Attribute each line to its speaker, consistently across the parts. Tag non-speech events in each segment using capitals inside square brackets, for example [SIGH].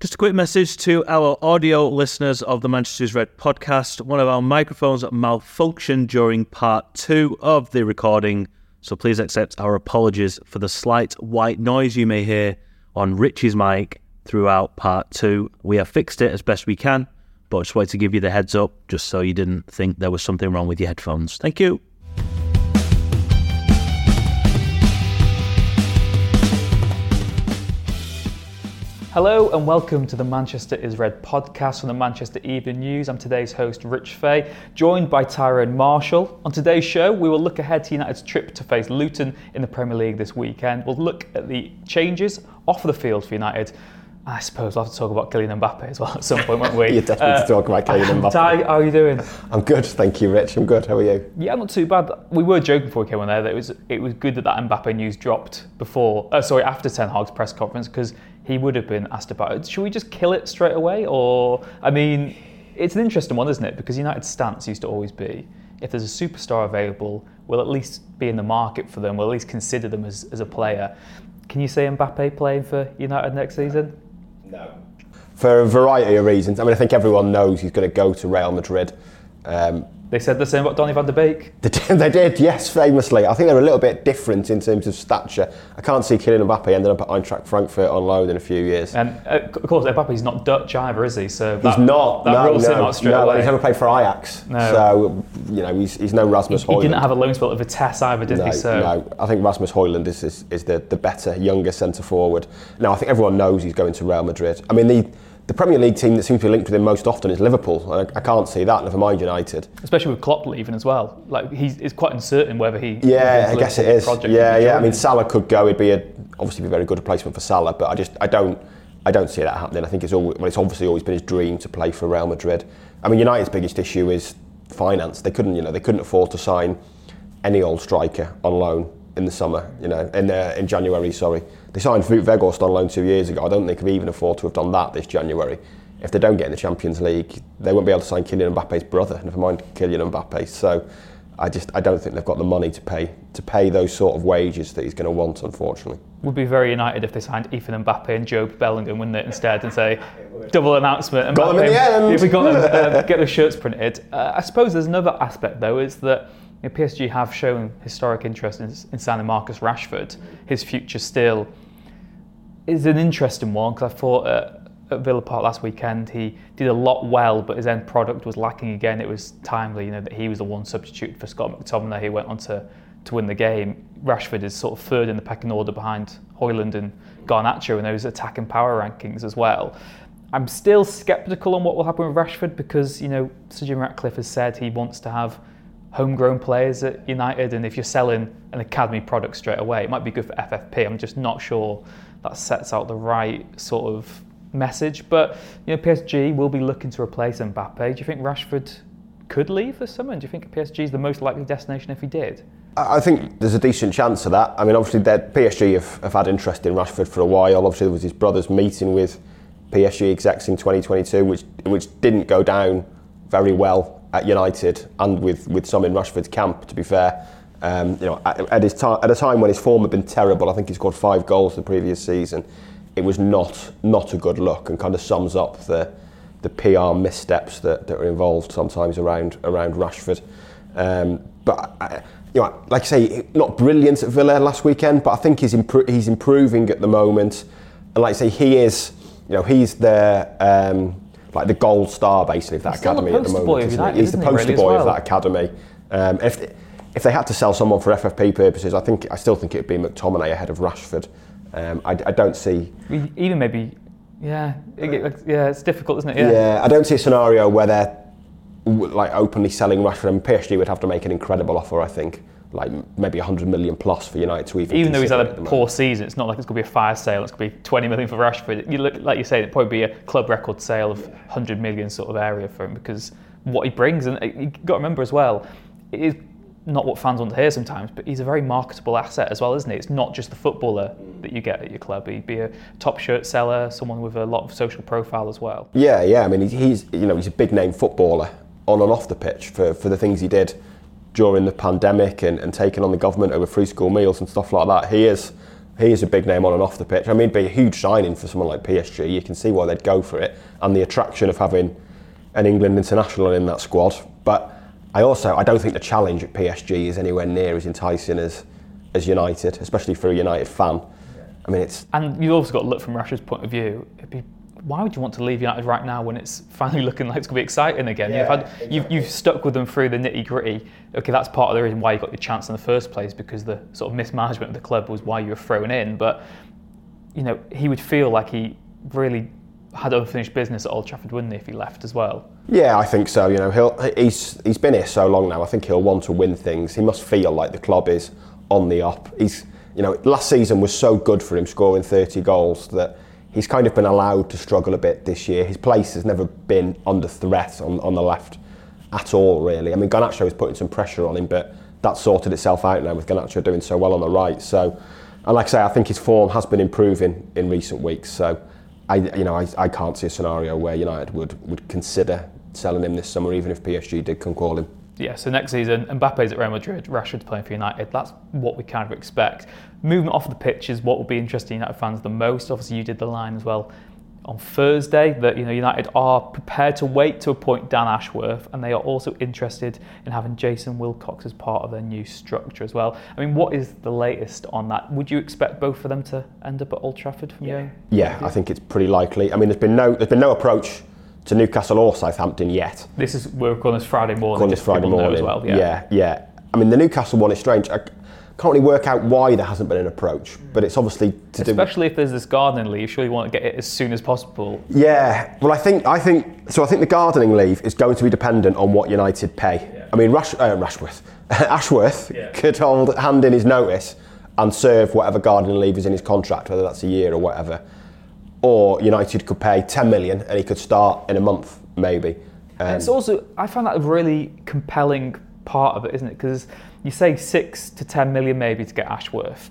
Speaker 1: Just a quick message to our audio listeners of the Manchester's Red podcast. One of our microphones malfunctioned during part two of the recording, so please accept our apologies for the slight white noise you may hear on Richie's mic throughout part two. We have fixed it as best we can, but I just wanted to give you the heads up just so you didn't think there was something wrong with your headphones. Thank you.
Speaker 2: Hello and welcome to the Manchester is Red podcast from the Manchester Evening News. I'm today's host, Rich Fay, joined by Tyrone Marshall. On today's show, we will look ahead to United's trip to face Luton in the Premier League this weekend. We'll look at the changes off the field for United. I suppose we'll have to talk about Kylian Mbappe as well at some point, won't we? [LAUGHS]
Speaker 3: You're definitely uh, to talk about Kylian Mbappe.
Speaker 2: Ty, how are you doing?
Speaker 3: I'm good, thank you, Rich. I'm good. How are you?
Speaker 2: Yeah, not too bad. We were joking before we came on there that it was it was good that that Mbappe news dropped before, uh, sorry, after Ten Hag's press conference because he would have been asked about it. Should we just kill it straight away? Or, I mean, it's an interesting one, isn't it? Because United's stance used to always be if there's a superstar available, we'll at least be in the market for them, we'll at least consider them as, as a player. Can you see Mbappe playing for United next season?
Speaker 3: No. For a variety of reasons. I mean, I think everyone knows he's going to go to Real Madrid. Um,
Speaker 2: they said the same about Donny van de Beek.
Speaker 3: They did, yes, famously. I think they're a little bit different in terms of stature. I can't see Kylian Mbappe ending up at Eintracht Frankfurt on loan in a few years.
Speaker 2: And uh, of course, Mbappe's not Dutch either, is he? So
Speaker 3: that, he's not.
Speaker 2: That
Speaker 3: no,
Speaker 2: rules
Speaker 3: no,
Speaker 2: him out straight
Speaker 3: no,
Speaker 2: away.
Speaker 3: He's never played for Ajax, no. so you know he's, he's no Rasmus
Speaker 2: he. He didn't have a loan spell at Vitesse either, did
Speaker 3: no,
Speaker 2: he? So
Speaker 3: no, I think Rasmus Højlund is, is, is the, the better, younger centre forward. Now I think everyone knows he's going to Real Madrid. I mean the the Premier League team that seems to be linked with him most often is Liverpool. I, I can't see that, never mind United.
Speaker 2: Especially with Klopp leaving as well. Like he's it's quite uncertain whether he.
Speaker 3: Yeah, I guess it is. Yeah, yeah. I mean, Salah could go. It'd be a, obviously be a very good replacement for Salah, but I just I don't I don't see that happening. I think it's always, well, it's obviously always been his dream to play for Real Madrid. I mean, United's biggest issue is finance. They couldn't you know they couldn't afford to sign any old striker on loan in the summer. You know, in uh, in January. Sorry, they signed Wout Weghorst on loan two years ago. I don't think they could even afford to have done that this January if they don't get in the Champions League, they won't be able to sign Kylian Mbappe's brother. Never mind Kylian Mbappe. So I just I don't think they've got the money to pay to pay those sort of wages that he's going to want. Unfortunately,
Speaker 2: would be very united if they signed Ethan Mbappe and Jobe Bellingham, wouldn't it? Instead, and say double announcement.
Speaker 3: Got them in the end.
Speaker 2: If we got them, [LAUGHS] uh, get the shirts printed. Uh, I suppose there's another aspect though is that. You know, PSG have shown historic interest in, in signing Marcus Rashford. His future still is an interesting one because I thought uh, at Villa Park last weekend. He did a lot well, but his end product was lacking again. It was timely, you know, that he was the one substitute for Scott McTominay who went on to, to win the game. Rashford is sort of third in the pecking order behind Højlund and Garnacho in those attacking power rankings as well. I'm still sceptical on what will happen with Rashford because, you know, Sir Jim Ratcliffe has said he wants to have homegrown players at United, and if you're selling an academy product straight away, it might be good for FFP. I'm just not sure that sets out the right sort of message. But you know, PSG will be looking to replace Mbappe. Do you think Rashford could leave this summer? And do you think PSG is the most likely destination if he did?
Speaker 3: I think there's a decent chance of that. I mean, obviously, PSG have, have had interest in Rashford for a while. Obviously, there was his brother's meeting with PSG execs in 2022, which which didn't go down very well at United and with, with some in Rashford's camp. To be fair, um, you know, at, at his ta- at a time when his form had been terrible, I think he scored five goals the previous season it was not not a good look and kind of sums up the the PR missteps that, that are involved sometimes around around Rashford. Um, but I, you know, like I say, not brilliant at Villa last weekend, but I think he's impro- he's improving at the moment. And like I say, he is, you know, he's the um, like the gold star basically of that
Speaker 2: he's
Speaker 3: academy at the moment.
Speaker 2: United,
Speaker 3: he's the poster
Speaker 2: really
Speaker 3: boy
Speaker 2: well?
Speaker 3: of that academy. Um, if if they had to sell someone for FFP purposes, I think I still think it would be McTominay ahead of Rashford. Um, I, I, don't see.
Speaker 2: Even maybe, yeah, yeah, it's difficult, isn't it? Yeah.
Speaker 3: yeah, I don't see a scenario where they're like openly selling Rashford, and PSG would have to make an incredible offer. I think, like maybe 100 million plus for United to even.
Speaker 2: Even though he's had a poor season, it's not like it's going to be a fire sale. It's going to be 20 million for Rashford. You look, like you say, it'd probably be a club record sale of 100 million sort of area for him because what he brings, and uh, you got to remember as well, it is not what fans want to hear sometimes, but he's a very marketable asset as well, isn't he? It's not just the footballer that you get at your club. He'd be a top shirt seller, someone with a lot of social profile as well.
Speaker 3: Yeah, yeah. I mean, he's you know he's a big name footballer on and off the pitch for, for the things he did during the pandemic and, and taking on the government over free school meals and stuff like that. He is he is a big name on and off the pitch. I mean, it'd be a huge signing for someone like PSG. You can see why they'd go for it, and the attraction of having an England international in that squad. But I also I don't think the challenge at PSG is anywhere near as enticing as as United, especially for a United fan. I mean, it's
Speaker 2: And you've also got to look from Russia's point of view. It'd be, why would you want to leave United right now when it's [LAUGHS] finally looking like it's going to be exciting again? you've,
Speaker 3: Yeah,
Speaker 2: had, you've, you've stuck with them through the nitty gritty. Okay, that's part of the reason why you got your chance in the first place because the sort of mismanagement of the club was why you were thrown in. But you know, he would feel like he really had unfinished business at Old Trafford, wouldn't he, if he left as well?
Speaker 3: Yeah, I think so. You know, he'll he's he's been here so long now. I think he'll want to win things. He must feel like the club is on the up. He's you know, last season was so good for him, scoring 30 goals that he's kind of been allowed to struggle a bit this year. His place has never been under threat on, on the left at all, really. I mean, Garnacho is putting some pressure on him, but that's sorted itself out now with Garnacho doing so well on the right. So, and like I say, I think his form has been improving in recent weeks. So, I you know I, I can't see a scenario where United would would consider selling him this summer, even if PSG did come calling.
Speaker 2: Yeah, so next season, Mbappe's at Real Madrid, Rashford's playing for United. That's what we kind of expect. Movement off the pitch is what will be interesting United fans the most. Obviously, you did the line as well on Thursday that you know United are prepared to wait to appoint Dan Ashworth, and they are also interested in having Jason Wilcox as part of their new structure as well. I mean, what is the latest on that? Would you expect both of them to end up at Old Trafford from your?
Speaker 3: Yeah, I think it's pretty likely. I mean, there's been no there's been no approach to Newcastle or Southampton yet.
Speaker 2: This is we're recording this Friday morning.
Speaker 3: Calling this Friday morning.
Speaker 2: as well.
Speaker 3: yeah, yeah. I mean, the Newcastle one is strange. I can't really work out why there hasn't been an approach, but it's obviously to do.
Speaker 2: Especially if there's this gardening leave, sure you want to get it as soon as possible.
Speaker 3: Yeah, well, I think I think so. I think the gardening leave is going to be dependent on what United pay. I mean, Rash, uh, Rashworth, [LAUGHS] Ashworth could hold hand in his notice and serve whatever gardening leave is in his contract, whether that's a year or whatever. Or United could pay 10 million and he could start in a month, maybe. Um,
Speaker 2: It's also I find that a really compelling part of it, isn't it? Because you say six to ten million maybe to get Ashworth.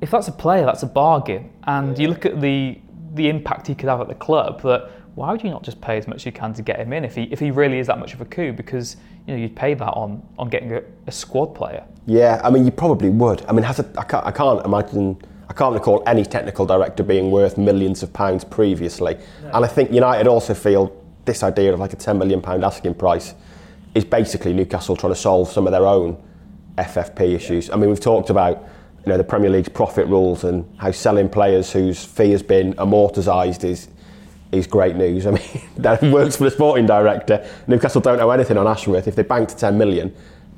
Speaker 2: If that's a player, that's a bargain. And you look at the the impact he could have at the club. That why would you not just pay as much as you can to get him in if he if he really is that much of a coup? Because you know you'd pay that on on getting a, a squad player.
Speaker 3: Yeah, I mean, you probably would. I mean, has a, I, can't, I can't imagine, I can't recall any technical director being worth millions of pounds previously. And I think United also feel this idea of like a £10 million asking price is basically Newcastle trying to solve some of their own FFP issues. I mean, we've talked about you know the Premier League's profit rules and how selling players whose fee has been amortised is is great news. I mean, [LAUGHS] that works for the sporting director. Newcastle don't owe anything on Ashworth. If they banked 10 million,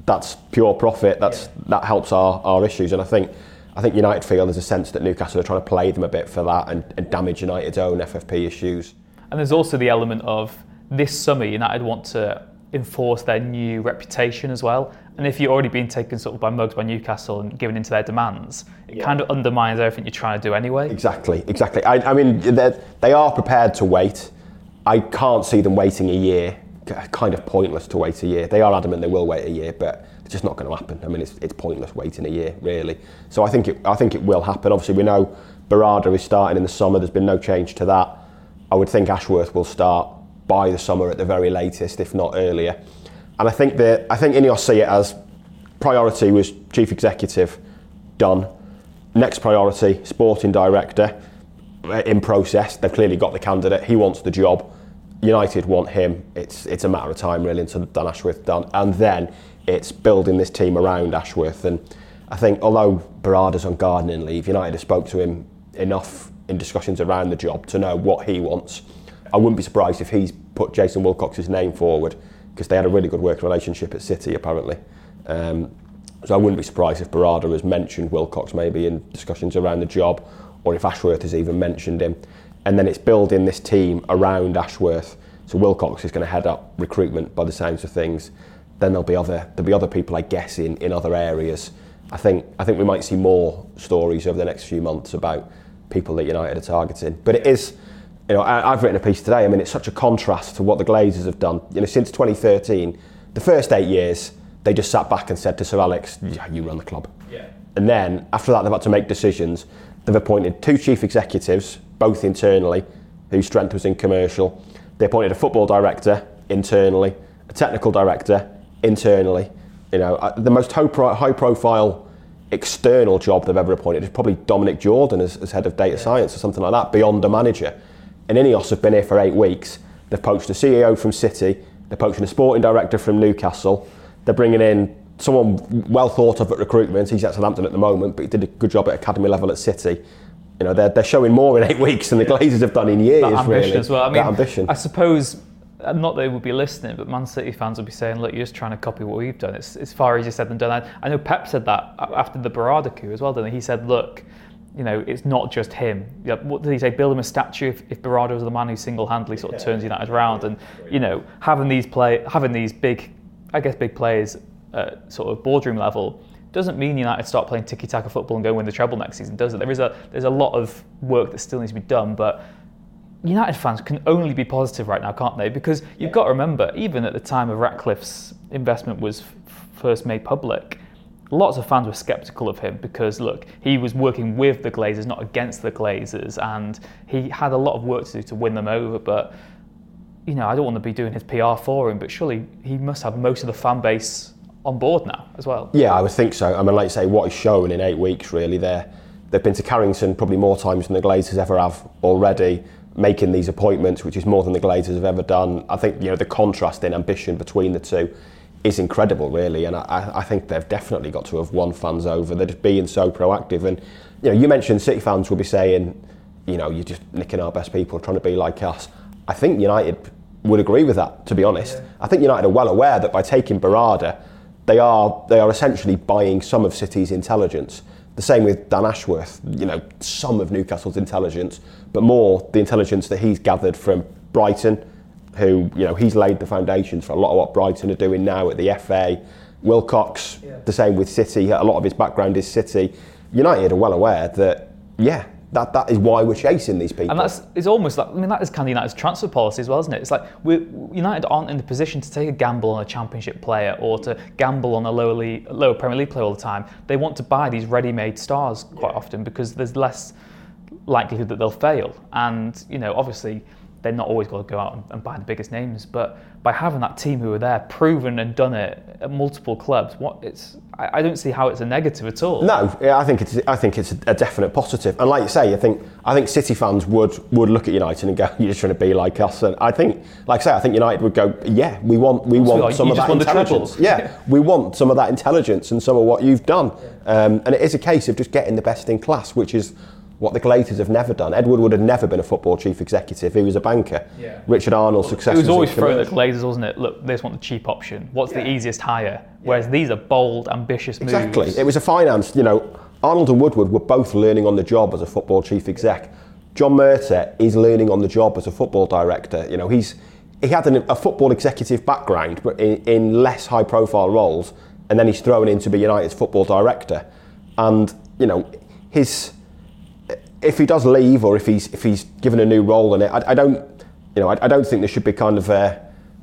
Speaker 3: that's pure profit. That's that helps our, our issues. And I think I think United feel there's a sense that Newcastle are trying to play them a bit for that and, and damage United's own FFP issues.
Speaker 2: And there's also the element of this summer United want to enforce their new reputation as well. And if you're already being taken sort of by mugs by Newcastle and given into their demands, it kind of undermines everything you're trying to do anyway.
Speaker 3: Exactly, exactly. I, I mean, they're- prepared to wait. I can't see them waiting a year. Kind of pointless to wait a year. They are adamant they will wait a year, but it's just not going to happen. I mean, it's, it's pointless waiting a year, really. So I think it, I think it will happen. Obviously, we know Berrada is starting in the summer. There's been no change to that. I would think Ashworth will start by the summer at the very latest, if not earlier. And I think that I think Ineos see it as priority was chief executive done. Next priority, sporting director uh, in process. They've clearly got the candidate. He wants the job. United want him. It's it's a matter of time really until Dan Ashworth done, and then it's building this team around Ashworth. And I think although Berrada's on gardening leave, United have spoke to him enough in discussions around the job to know what he wants. I wouldn't be surprised if he's put Jason Wilcox's name forward because they had a really good working relationship at City apparently. Um, so I wouldn't be surprised if Berrada has mentioned Wilcox maybe in discussions around the job, or if Ashworth has even mentioned him. And then it's building this team around Ashworth. So Wilcox is going to head up recruitment by the sounds of things. Then there'll be other there'll be other people, I guess, in, in other areas. I think I think we might see more stories over the next few months about people that United are targeting. But it is, you know, I, I've written a piece today. I mean, it's such a contrast to what the Glazers have done. You know, since 2013, the first eight years, they just sat back and said to Sir Alex, yeah, "You run the club."
Speaker 2: Yeah.
Speaker 3: And then after that, they've had to make decisions. They've appointed two chief executives, both internally, whose strength was in commercial. They appointed a football director internally, a technical director internally. You know, uh, the most high-profile external job they've ever appointed is probably Dominic Jordan as, as head of data science or something like that, beyond a manager. And Ineos have been here for eight weeks. They've poached a CEO from City, they're poaching a sporting director from Newcastle, they're bringing in someone well thought of at recruitment. He's at Southampton at the moment, but he did a good job at academy level at City. You know, they're, they're showing more in eight [LAUGHS] weeks than the Glazers have done in years.
Speaker 2: that ambition
Speaker 3: really.
Speaker 2: as well. I mean,
Speaker 3: that ambition.
Speaker 2: I suppose uh, not that they would be listening, but Man City fans would be saying, "Look, you're just trying to copy what we've done. It's, it's far easier said than done." I, I know Pep said that after the Berrada coup as well. Didn't he? He said, "Look." You know, it's not just him. Yeah, what did he say? Build him a statue if, if was the man who single-handedly sort of turns United around. And you know, having these play, having these big, I guess, big players at sort of boardroom level doesn't mean United start playing tiki-taka football and go win the treble next season, does it? There is a there's a lot of work that still needs to be done, but United fans can only be positive right now, can't they? Because you've got to remember, even at the time of Ratcliffe's investment was f- first made public, lots of fans were sceptical of him because, look, he was working with the Glazers, not against the Glazers, and he had a lot of work to do to win them over. But, you know, I don't want to be doing his PR for him, but surely he must have most of the fan base on board now as well.
Speaker 3: Yeah, I would think so. I mean, like you say, what he's shown in eight weeks, really, they're, they've been to Carrington probably more times than the Glazers ever have already, making these appointments, which is more than the Glazers have ever done. I think, you know, the contrast in ambition between the two is incredible, really, and I, I think they've definitely got to have won fans over. They're just being so proactive. And, you know, you mentioned City fans will be saying, you know, you're just nicking our best people, trying to be like us. I think United would agree with that, to be honest. I think United are well aware that by taking Berrada, they are they are essentially buying some of City's intelligence. The same with Dan Ashworth, you know, some of Newcastle's intelligence, but more the intelligence that he's gathered from Brighton, who, you know, he's laid the foundations for a lot of what Brighton are doing now at the FA. Wilcox, the same with City, a lot of his background is City. United are well aware that, yeah, that, that is why we're chasing these people.
Speaker 2: And that's it's almost like I mean that is kind of United's transfer policy as well, isn't it? It's like we United aren't in the position to take a gamble on a Championship player or to gamble on a lower league, lower Premier League player all the time. They want to buy these ready-made stars quite often because there's less likelihood that they'll fail. And you know, obviously, they're not always going to go out and, and buy the biggest names, but by having that team who are there, proven and done it at multiple clubs, what it's I, I don't see how it's a negative at all.
Speaker 3: No, yeah, I think it's I think it's a definite positive. And like you say, I think I think City fans would would look at United and go, [LAUGHS] "You're just trying to be like us." And I think, like I say, I think United would go, "Yeah, we want we want
Speaker 2: are.
Speaker 3: some of that intelligence.
Speaker 2: trebles."
Speaker 3: Yeah, [LAUGHS] we want some of that intelligence and some of what you've done." Um, and it is a case of just getting the best in class, which is what the Glazers have never done. Ed Woodward had never been a football chief executive; he was a banker.
Speaker 2: Yeah.
Speaker 3: Richard Arnold's success
Speaker 2: It was always thrown at
Speaker 3: commercial.
Speaker 2: Glazers, wasn't it? Look, they just want the cheap option. What's the easiest hire? Whereas these are bold, ambitious moves.
Speaker 3: Exactly. It was a finance, you know, Arnold and Woodward were both learning on the job as a football chief exec. John Murtough is learning on the job as a football director. You know, he's he had an, a football executive background, but in, in less high profile roles, and then he's thrown in to be United's football director. And, you know, his if he does leave or if he's if he's given a new role in it, I, I don't, you know, I, I don't think there should be kind of a,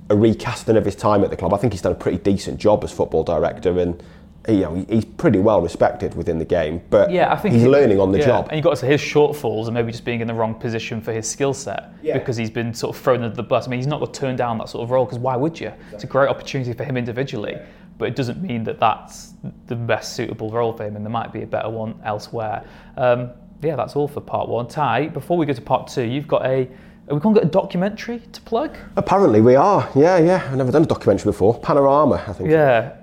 Speaker 3: a recasting of his time at the club. I think he's done a pretty decent job as football director, and you know, he's pretty well respected within the game. But
Speaker 2: Yeah, I think
Speaker 3: he's
Speaker 2: he-
Speaker 3: learning on the
Speaker 2: yeah,
Speaker 3: job.
Speaker 2: And you got to say his shortfalls and maybe just being in the wrong position for his skill set
Speaker 3: Yeah.
Speaker 2: because he's been sort of thrown under the bus. I mean, he's not going to turn down that sort of role because why would you? It's a great opportunity for him individually, but it doesn't mean that that's the best suitable role for him, and there might be a better one elsewhere. Um, yeah, that's all for part one. Ty, before we go to part two, you've got a. Are we going to get a documentary to plug?
Speaker 3: Apparently, we are. Yeah, yeah. I've never done a documentary before. Panorama, I think.
Speaker 2: Yeah.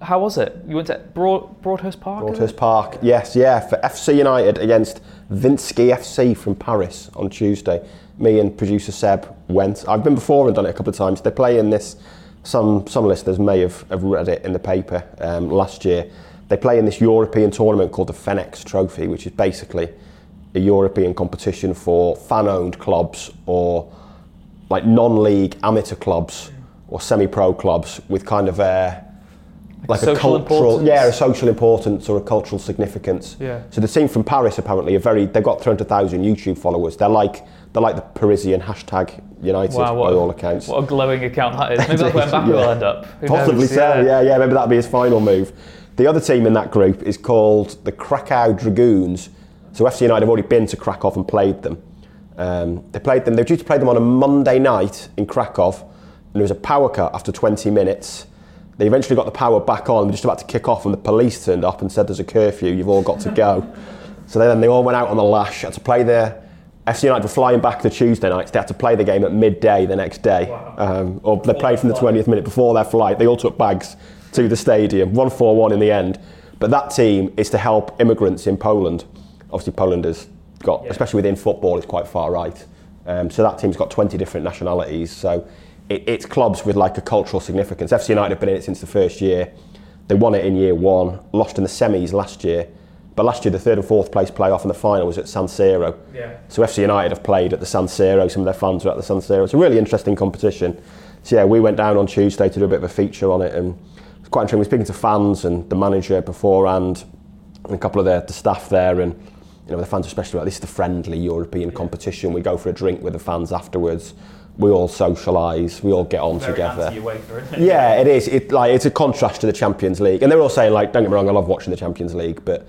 Speaker 2: How was it? You went to Broad, Broadhurst Park?
Speaker 3: Broadhurst? Park, yes, yeah, for FC United against Vinsky FC from Paris on Tuesday. Me and producer Seb went. I've been before and done it a couple of times. They play in this. Some some listeners may have, have read it in the paper um, last year. They play in this European tournament called the Fenix Trophy, which is basically a European competition for fan-owned clubs or like non-league amateur clubs or semi-pro clubs with kind of a like a cultural,
Speaker 2: importance?
Speaker 3: yeah, a social importance or a cultural significance.
Speaker 2: Yeah.
Speaker 3: So the team from Paris apparently are very. They've got 300,000 YouTube followers. They're like they're like the Parisian hashtag United
Speaker 2: Wow,
Speaker 3: by
Speaker 2: a-
Speaker 3: all accounts.
Speaker 2: What a glowing account that is. Maybe that's [LAUGHS] where Mbappe will end up. Who
Speaker 3: Possibly
Speaker 2: knows?
Speaker 3: so. Yeah. yeah, Maybe that'll be his final move. The other team in that group is called the Krakow Dragoons. So FC United have already been to Krakow and played them. Um, they played them. They were due to play them on a Monday night in Krakow, and there was a power cut after 20 minutes. They eventually got the power back on. They're just about to kick off, and the police turned up and said, "There's a curfew. You've all got to go." so then they all went out on the lash. Had to play their FC United were flying back the Tuesday nights. They had to play the game at midday the next day,
Speaker 2: Wow.
Speaker 3: um, or they played from the 20th minute before their flight. They all took bags to the stadium. One four one in the end. But that team is to help immigrants in Poland. Obviously, Poland has got,
Speaker 2: Yeah.
Speaker 3: especially within football, it's quite far right. Um, so that team's got 20 different nationalities. So it, it's clubs with like a cultural significance. FC United have been in it since the first year. They won it in year one, lost in the semis last year. But last year, the third and fourth place playoff and the final was at San Siro.
Speaker 2: Yeah.
Speaker 3: So FC United have played at the San Siro. Some of their fans were at the San Siro. It's a really interesting competition. So yeah, we went down on Tuesday to do a bit of a feature on it, and it's quite interesting. We're speaking to fans and the manager beforehand, and a couple of the, the staff there, and you know the fans especially like this is the friendly European competition. We go for a drink with the fans afterwards. We all socialise. We all get on
Speaker 2: Very
Speaker 3: together.
Speaker 2: it?
Speaker 3: Yeah, it is. It like it's a contrast to the Champions League, and they're all saying like, don't get me wrong, I love watching the Champions League, but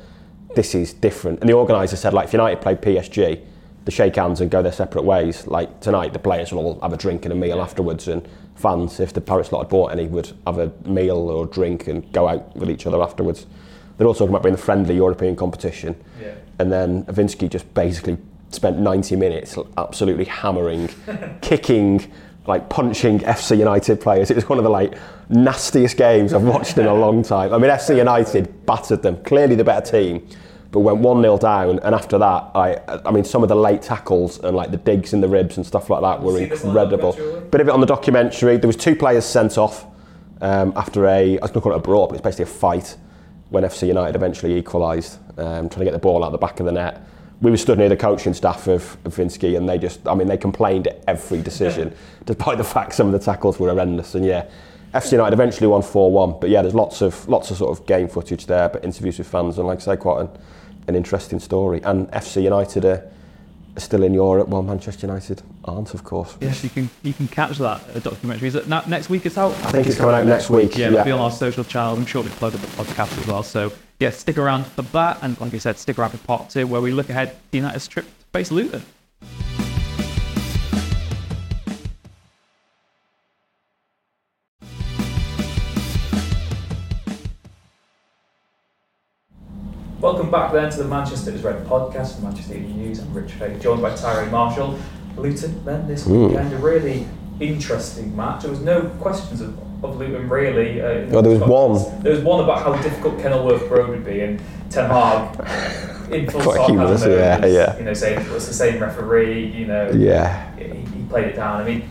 Speaker 3: this is different. And the organiser said like, if United play PSG, they shake hands and go their separate ways. Like tonight, the players will all have a drink and a meal afterwards, and fans, if the Paris lot had bought any, would have a meal or drink and go out with each other afterwards. They're also talking about being the friendly European competition.
Speaker 2: Yeah.
Speaker 3: And then Avinsky just basically spent 90 minutes absolutely hammering, [LAUGHS] kicking, like punching FC United players. It was one of the like nastiest games I've watched in a long time. I mean, FC United battered them, clearly the better team, but went 1 0 down. And after that, I, I mean, some of the late tackles and like the digs in the ribs and stuff like that were
Speaker 2: seen this on the
Speaker 3: incredible. Bit of it on the documentary. There was two players sent off um, after a, I was going to call it a brawl, but it's basically a fight when FC United eventually equalised, um, trying to get the ball out the back of the net. We were stood near the coaching staff of, of Vinsky and they just, I mean, they complained at every [LAUGHS] decision, despite the fact some of the tackles were horrendous. And yeah, FC United eventually won 4-1. But yeah, there's lots of lots of sort of game footage there, but interviews with fans and like I say, quite an, an interesting story. And FC United are, are still in Europe, while Manchester United aren't, of course.
Speaker 2: Yes, you can you can catch that uh, documentary. Is it na- next week? It's out.
Speaker 3: I think it's coming out next week.
Speaker 2: Yeah, it'll be on our social channel. I'm sure we uploaded the podcast as well. So yeah, stick around for that. And like I said, stick around for part two, where we look ahead to United's trip to face Luton. Welcome back then to the Manchester is Red podcast from Manchester Evening News. I'm Rich Fay, joined by Tyrone Marshall. Luton then this weekend, a really interesting match. There was no questions of, of Luton really. Uh,
Speaker 3: Well, there was one.
Speaker 2: There was one about how difficult Kenilworth Road would be, and Ten Hag [LAUGHS] in full sarcasm
Speaker 3: yeah,
Speaker 2: was,
Speaker 3: yeah.
Speaker 2: You know, saying it was the same referee. You know,
Speaker 3: Yeah.
Speaker 2: he, he played it down. I mean,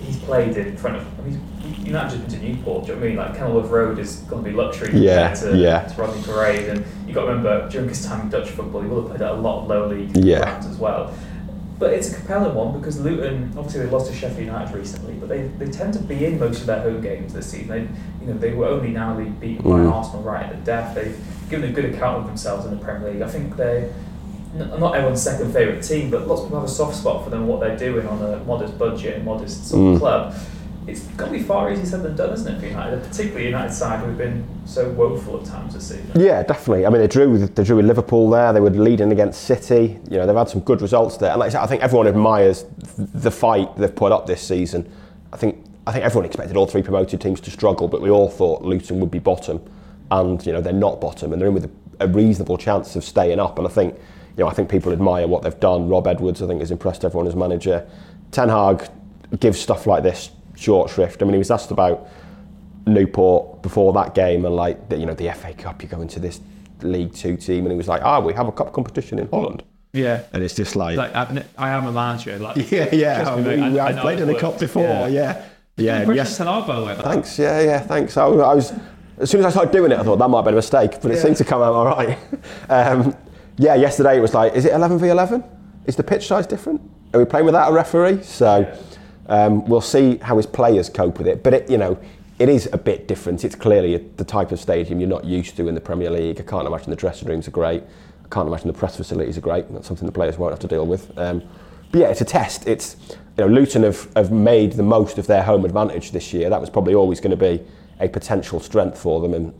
Speaker 2: he's played in front of. I mean, you're not just been to Newport. Do you know what I mean? Like Kenilworth Road is going to be luxury
Speaker 3: Yeah,
Speaker 2: compared to,
Speaker 3: yeah.
Speaker 2: to Rodney Parade, and you've got to remember during his time in Dutch football, he will have played at a lot of lower league
Speaker 3: Yeah.
Speaker 2: grounds as well. But it's a compelling one because Luton, obviously they lost to Sheffield United recently, but they, they tend to be in most of their home games this season. They, you know, they were only narrowly beaten by
Speaker 3: Mm.
Speaker 2: Arsenal right at the death. They've given a good account of themselves in the Premier League. I think they not everyone's second favourite team, but lots of people have a soft spot for them and what they're doing on a modest budget and modest sort of
Speaker 3: Mm.
Speaker 2: club. It's got to be far easier said than done, isn't it, for United? Particularly United side who've been so woeful at times this season.
Speaker 3: Yeah, definitely. I mean, they drew with they drew with Liverpool there. They were leading against City. You know, they've had some good results there. And like I said, I think everyone admires the fight they've put up this season. I think I think everyone expected all three promoted teams to struggle, but we all thought Luton would be bottom, and you know they're not bottom, and they're in with a, a reasonable chance of staying up. And I think you know I think people admire what they've done. Rob Edwards, I think, has impressed everyone as manager. Ten Hag gives stuff like this short shrift. I mean, he was asked about Newport before that game and like the, you know the FA Cup, you go into this League Two team, and he was like, "Ah, we have a cup competition in Holland,"
Speaker 2: Yeah.
Speaker 3: and it's just like,
Speaker 2: Like I, I am a manager. Like [LAUGHS]
Speaker 3: yeah, yeah,
Speaker 2: Trust me,
Speaker 3: we,
Speaker 2: I- I
Speaker 3: I've
Speaker 2: know
Speaker 3: played in the cup before,
Speaker 2: Yeah.
Speaker 3: yeah, yeah,
Speaker 2: Impression
Speaker 3: yes,
Speaker 2: Ten Hag, by the way.
Speaker 3: thanks, yeah, yeah, thanks. I, was- I was as soon as I started doing it, I thought that might have been a mistake, but it
Speaker 2: Yeah.
Speaker 3: seemed to come out all right. [LAUGHS] um, yeah, yesterday it was like, is it 11 v 11? Is the pitch size different? Are we playing without a referee? So um, we'll see how his players cope with it. But it, you know, it is a bit different. It's clearly the type of stadium you're not used to in the Premier League. I can't imagine the dressing rooms are great. I can't imagine the press facilities are great. That's something the players won't have to deal with. Um, but yeah, it's a test. It's you know, Luton have, have made the most of their home advantage this year. That was probably always going to be a potential strength for them, and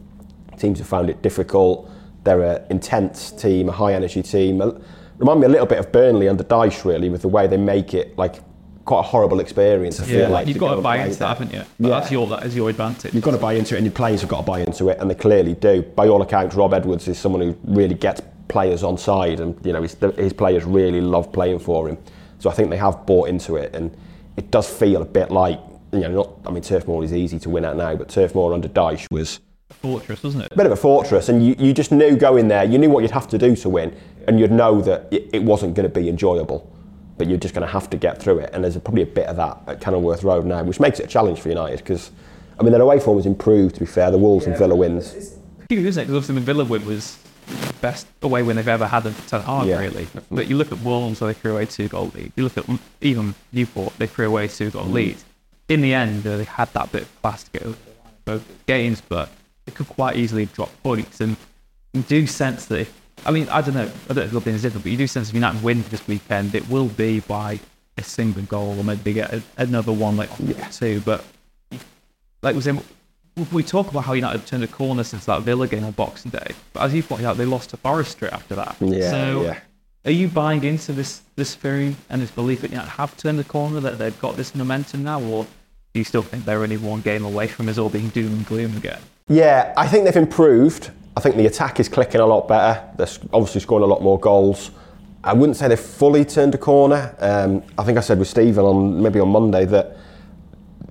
Speaker 3: teams have found it difficult. They're an intense team, a high energy team. Remind me a little bit of Burnley under Dyche, really, with the way they make it like quite a horrible experience. I feel like
Speaker 2: you've got
Speaker 3: go
Speaker 2: to buy into
Speaker 3: play
Speaker 2: that, haven't you? But
Speaker 3: Yeah.
Speaker 2: that's your that is your advantage.
Speaker 3: You've got to buy into it, and your players have got to buy into it, and they clearly do. By all accounts, Rob Edwards is someone who really gets players on side, and you know his, his players really love playing for him. So I think they have bought into it, and it does feel a bit like you know, not. I mean, Turf Moor is easy to win at now, but Turf Moor under Dyche was a
Speaker 2: fortress, wasn't it?
Speaker 3: a bit of a fortress, and you, you just knew going there, you knew what you'd have to do to win, and you'd know that it, it wasn't going to be enjoyable, but you're just going to have to get through it. And there's probably a bit of that at Kenilworth Road now, which makes it a challenge for United because, I mean, their away form has improved. To be fair, the Wolves and Villa wins.
Speaker 2: Peculiar, isn't it? Because obviously the Villa win was the best away win they've ever had at Ten Hag,
Speaker 3: Yeah.
Speaker 2: really. But you look at Wolves, where they threw away two goal lead. You look at even Newport, they threw away two
Speaker 3: Mm.
Speaker 2: goal lead. In the end, uh, they had that bit of class to get over both games, but it could quite easily drop points. And you do sense that if, I mean, I don't know, I don't know if it'll be as different, but you do sense if United win this weekend, it will be by a single goal or maybe they get a, another one like two. But like we we talk about how United turned a corner since that Villa game on Boxing Day, but as you pointed out, they lost to Forest straight after that.
Speaker 3: Yeah,
Speaker 2: so,
Speaker 3: yeah.
Speaker 2: are you buying into this this theory and this belief that United have turned the corner, that they've got this momentum now, or do you still think they're only one game away from us all being doom and gloom again?
Speaker 3: Yeah, I think they've improved. I think the attack is clicking a lot better. They're obviously scoring a lot more goals. I wouldn't say they've fully turned a corner. Um, I think I said with Stephen on maybe on Monday that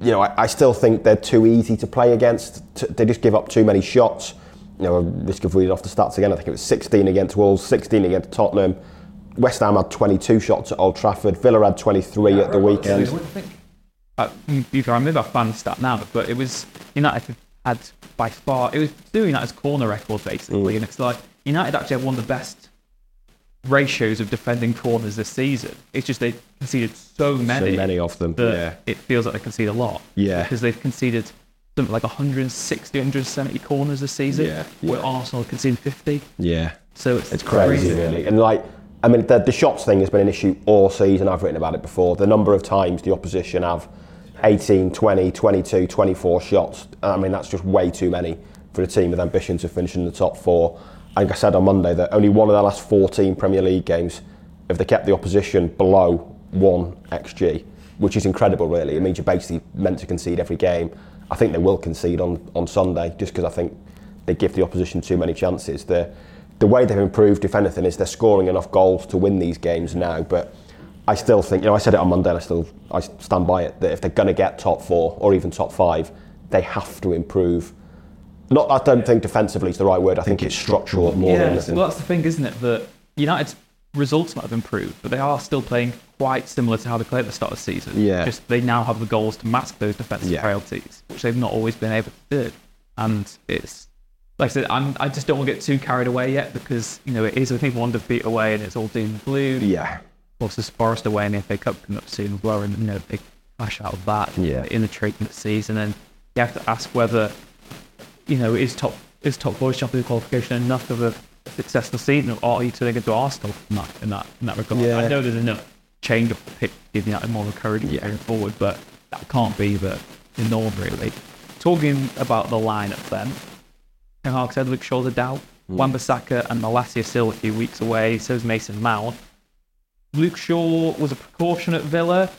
Speaker 3: you know I, I still think they're too easy to play against. T- they just give up too many shots. You know, risk of reading off the stats again. I think it was 16 against Wolves, 16 against Tottenham. West Ham had 22 shots at Old Trafford. Villa had 23 at the weekend.
Speaker 2: Uh, can remember that fan stat now, but it was United had by far it was doing that as corner record basically, mm. and it's like United actually have one of the best ratios of defending corners this season. It's just they conceded so many,
Speaker 3: So many of them. Yeah.
Speaker 2: it feels like they concede a lot.
Speaker 3: Yeah.
Speaker 2: because they've conceded something like 160, 170 corners this season,
Speaker 3: Yeah,
Speaker 2: where
Speaker 3: yeah.
Speaker 2: Arsenal conceded 50.
Speaker 3: Yeah.
Speaker 2: So it's,
Speaker 3: It's crazy, really. And like, I mean, the, the shots thing has been an issue all season. I've written about it before. The number of times the opposition have 18, 20, 22, 24 shots. I mean, that's just way too many for a team with ambition to finish in the top four. Think I said on Monday that only one of their last 14 Premier League games have they kept the opposition below one XG, which is incredible, really. It means you're basically meant to concede every game. I think they will concede on, on Sunday just because I think they give the opposition too many chances. The, the way they've improved, if anything, is they're scoring enough goals to win these games now. But I still think, you know, I said it on Monday and I still I stand by it, that if they're going to get top four or even top five, they have to improve. Not, I don't think defensively is the right word. I think, it's structural more than
Speaker 2: Yeah,
Speaker 3: anything.
Speaker 2: well, that's the thing, isn't it? That United's results might have improved, but they are still playing quite similar to how they played at the start of the season.
Speaker 3: Yeah.
Speaker 2: Just they now have the goals to mask those defensive
Speaker 3: Yeah.
Speaker 2: frailties, which they've not always been able to do. And it's like I said, I'm, I just don't want to get too carried away yet because you know it is I think one defeat away and it's all doom and gloom.
Speaker 3: yeah,
Speaker 2: course, there's Forest away in the FA Cup coming up soon as well, and you know big clash out of that
Speaker 3: Yeah.
Speaker 2: in the treatment season. And you have to ask whether you know is top is top boys Champions League qualification enough of a successful season, or are you turning into Arsenal in that in that in that regard?
Speaker 3: Yeah.
Speaker 2: I know there's enough change up the pitch give United more encouragement going forward, but that can't be the, the norm really. Talking about the lineup then, Ten Hag said Luke Shaw's a doubt. Wan-Bissaka and Malacia still a few weeks away. So is Mason Mount. Luke Shaw was a precaution at Villa.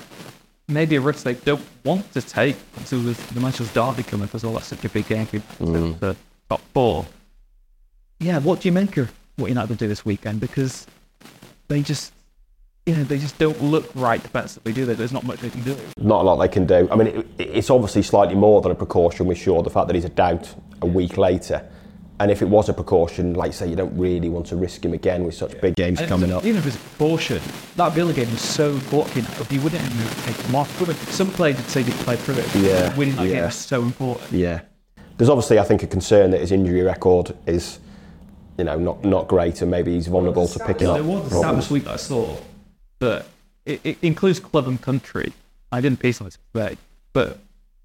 Speaker 2: Maybe a risk they don't want to take. So with the Manchester Derby coming, because all that's such a big game for the mm. top four. Yeah, what do you make of what United will do this weekend? Because they just, you know, they just don't look right defensively, do they? Do. There's not much they can do.
Speaker 3: not a lot they can do. I mean, it, it's obviously slightly more than a precaution with Shaw, the fact that he's a doubt a week later. And if it was a precaution, like say, you don't really want to risk him again with such big games
Speaker 2: And
Speaker 3: coming up.
Speaker 2: Even if it's a precaution, that Villa game was so important. You know, if you wouldn't have take them off, some players would say they played through it.
Speaker 3: Yeah,
Speaker 2: winning that game
Speaker 3: yeah.
Speaker 2: was so important.
Speaker 3: Yeah. There's obviously, I think, a concern that his injury record is, you know, not, not great and maybe he's vulnerable to picking up There
Speaker 2: was a stat this week that I saw but it, it includes club and country. I didn't piece on this today, but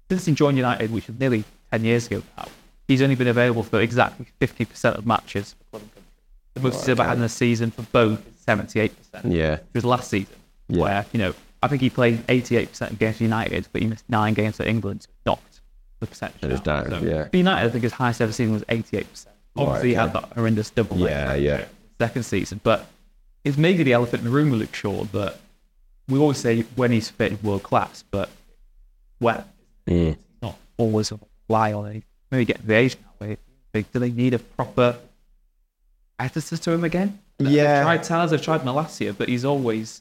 Speaker 2: since he joined United, which was nearly 10 years ago now, he's only been available for exactly 50% of matches for club and country. The most he's ever had in a season for both 78%.
Speaker 3: Yeah.
Speaker 2: It was last season,
Speaker 3: Yeah.
Speaker 2: where, you know, I think he played 88% of games for United, but he missed nine games for England, so knocked the percentage.
Speaker 3: It is
Speaker 2: down. So
Speaker 3: yeah.
Speaker 2: For United, I think his highest ever season was 88%. Obviously, he had that horrendous double
Speaker 3: Yeah, yeah.
Speaker 2: second season, but it's maybe the elephant in the room with Luke Shaw that
Speaker 4: we always say when he's fit, he's world class, but when he's not always rely on it. Maybe get the age now. Do they need a proper editor to him again?
Speaker 3: Yeah.
Speaker 4: They've tried Towers, they've tried Malacia, but he's always,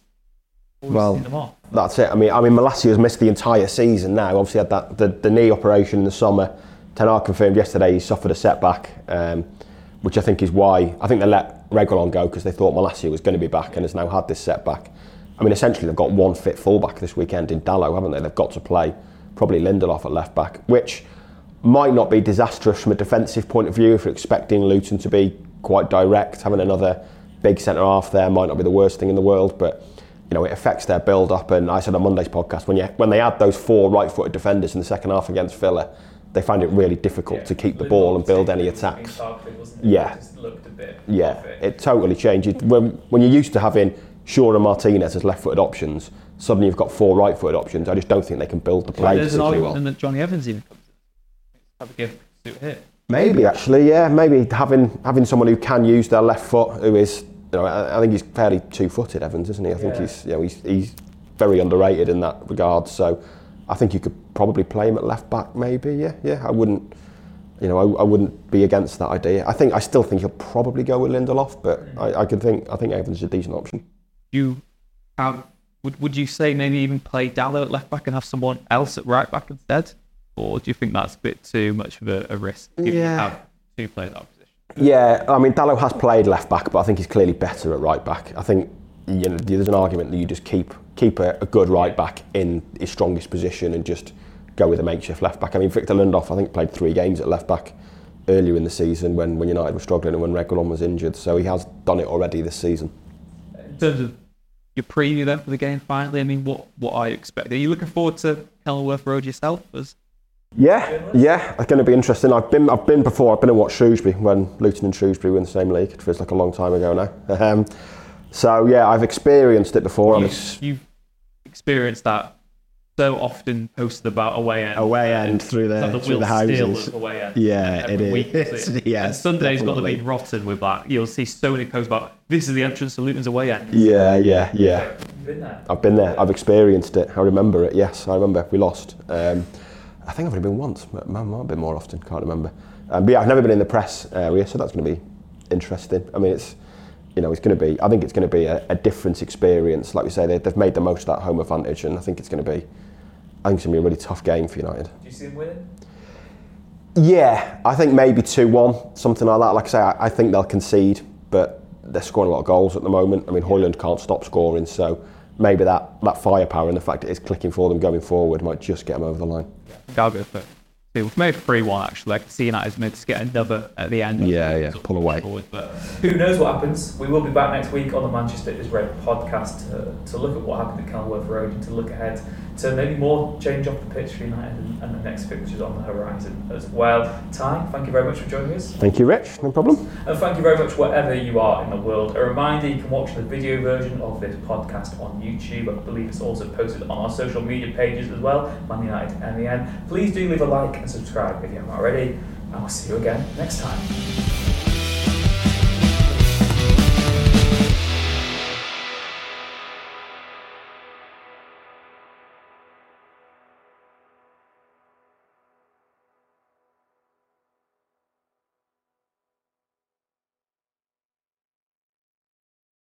Speaker 4: always
Speaker 3: Well,
Speaker 4: them off.
Speaker 3: That's it. I mean, I mean, Malacia's missed the entire season now. Obviously, had that the, the knee operation in the summer. Ten Hag confirmed yesterday he suffered a setback, um, which I think is why I think they let Reguilon go because they thought Malasia was going to be back and has now had this setback. I mean, essentially they've got one fit fullback this weekend in Dalot, haven't they? They've got to play probably Lindelof at left back, which might not be disastrous from a defensive point of view if you're expecting Luton to be quite direct. Having another big centre half there might not be the worst thing in the world, but you know it affects their build up. And I said on Monday's podcast when you when they had those four right-footed defenders in the second half against Villa, they found it really difficult to keep the ball and build any attacks. Yeah. Yeah, it totally changed. When, when you're used to having Shaw and Martinez as left-footed options, suddenly you've got four right-footed options. I just don't think they can build the play
Speaker 4: There's an argument
Speaker 3: well.
Speaker 4: that Jonny Evans even comes in. Have a give suit here.
Speaker 3: Maybe actually, yeah, maybe having having someone who can use their left foot, who is, you know, I, I think he's fairly two-footed, Evans, isn't he? I think
Speaker 2: Yeah.
Speaker 3: he's, you know, he's, he's very underrated in that regard. So, I think you could probably play him at left back, maybe. Yeah, yeah. I wouldn't, you know, I, I wouldn't be against that idea. I think I still think he'll probably go with Lindelof, but I, I can think I think Evans is a decent option.
Speaker 4: You have, would, would you say maybe even play Dalot at left back and have someone else at right back instead? Or do you think that's a bit too much of a, a risk? If you
Speaker 3: Yeah.
Speaker 4: have two players at that position.
Speaker 3: Yeah, I mean Dalot has played left back, but I think he's clearly better at right back. I think you know, there's an argument that you just keep keep a, a good right back in his strongest position and just go with a makeshift left back. I mean Victor Lindelof, I think played three games at left back earlier in the season when, when United were struggling and when Reguilon was injured, so he has done it already this season.
Speaker 4: In terms of your preview then for the game finally, I mean, what, what are you expecting? Are you looking forward to Kenilworth Road yourself? As
Speaker 3: Yeah, yeah, it's going to be interesting. I've been, I've been before. I've been and watched Shrewsbury when Luton and Shrewsbury were in the same league. It feels like a long time ago now. Um, so yeah, I've experienced it before. I'm ex-
Speaker 4: you've, experienced that so often posted about away end.
Speaker 5: Away end through the-
Speaker 4: like
Speaker 5: through the houses.
Speaker 4: Away end.
Speaker 5: Yeah, it is.
Speaker 4: it? [LAUGHS]
Speaker 5: Yes,
Speaker 4: and Sunday's got to be rotten with that. You'll see so many posts about this is the entrance to Luton's away end.
Speaker 3: yeah, yeah, yeah.
Speaker 2: Been there.
Speaker 3: I've been there. I've experienced it. I remember it. Yes, I remember. We lost. Um, I think I've only been once. but Might have been more often. Can't remember. Um, but yeah, I've never been in the press area, so that's going to be interesting. I mean, it's you know, it's going to be. I think it's going to be a, a different experience. Like we say, they, they've made the most of that home advantage, and I think it's going to be. I think it's going to be a really tough game for United.
Speaker 2: Do you see him winning?
Speaker 3: Yeah, I think maybe 2 1, something like that. Like I say, I, I think they'll concede, but they're scoring a lot of goals at the moment. I mean, Højlund can't stop scoring, so maybe that, that firepower and the fact it is clicking for them going forward might just get them over the line.
Speaker 4: I'll go for two. We've made three one actually. I can see United's made to get another at the end.
Speaker 5: Yeah, yeah, pull away.
Speaker 4: Forward, but
Speaker 2: Who knows what happens? We will be back next week on the Manchester is Red podcast to, to look at what happened at Kenilworth Road and to look ahead to maybe more change off the pitch for United and, and the next fixtures on the horizon as well. Ty, thank you very much for joining us.
Speaker 3: Thank you, Rich. No problem.
Speaker 2: And thank you very much wherever you are in the world. A reminder you can watch the video version of this podcast on YouTube. I believe it's also posted on our social media pages as well, Man United MEN. Please do leave a like and subscribe if you haven't already. And we'll see you again next time.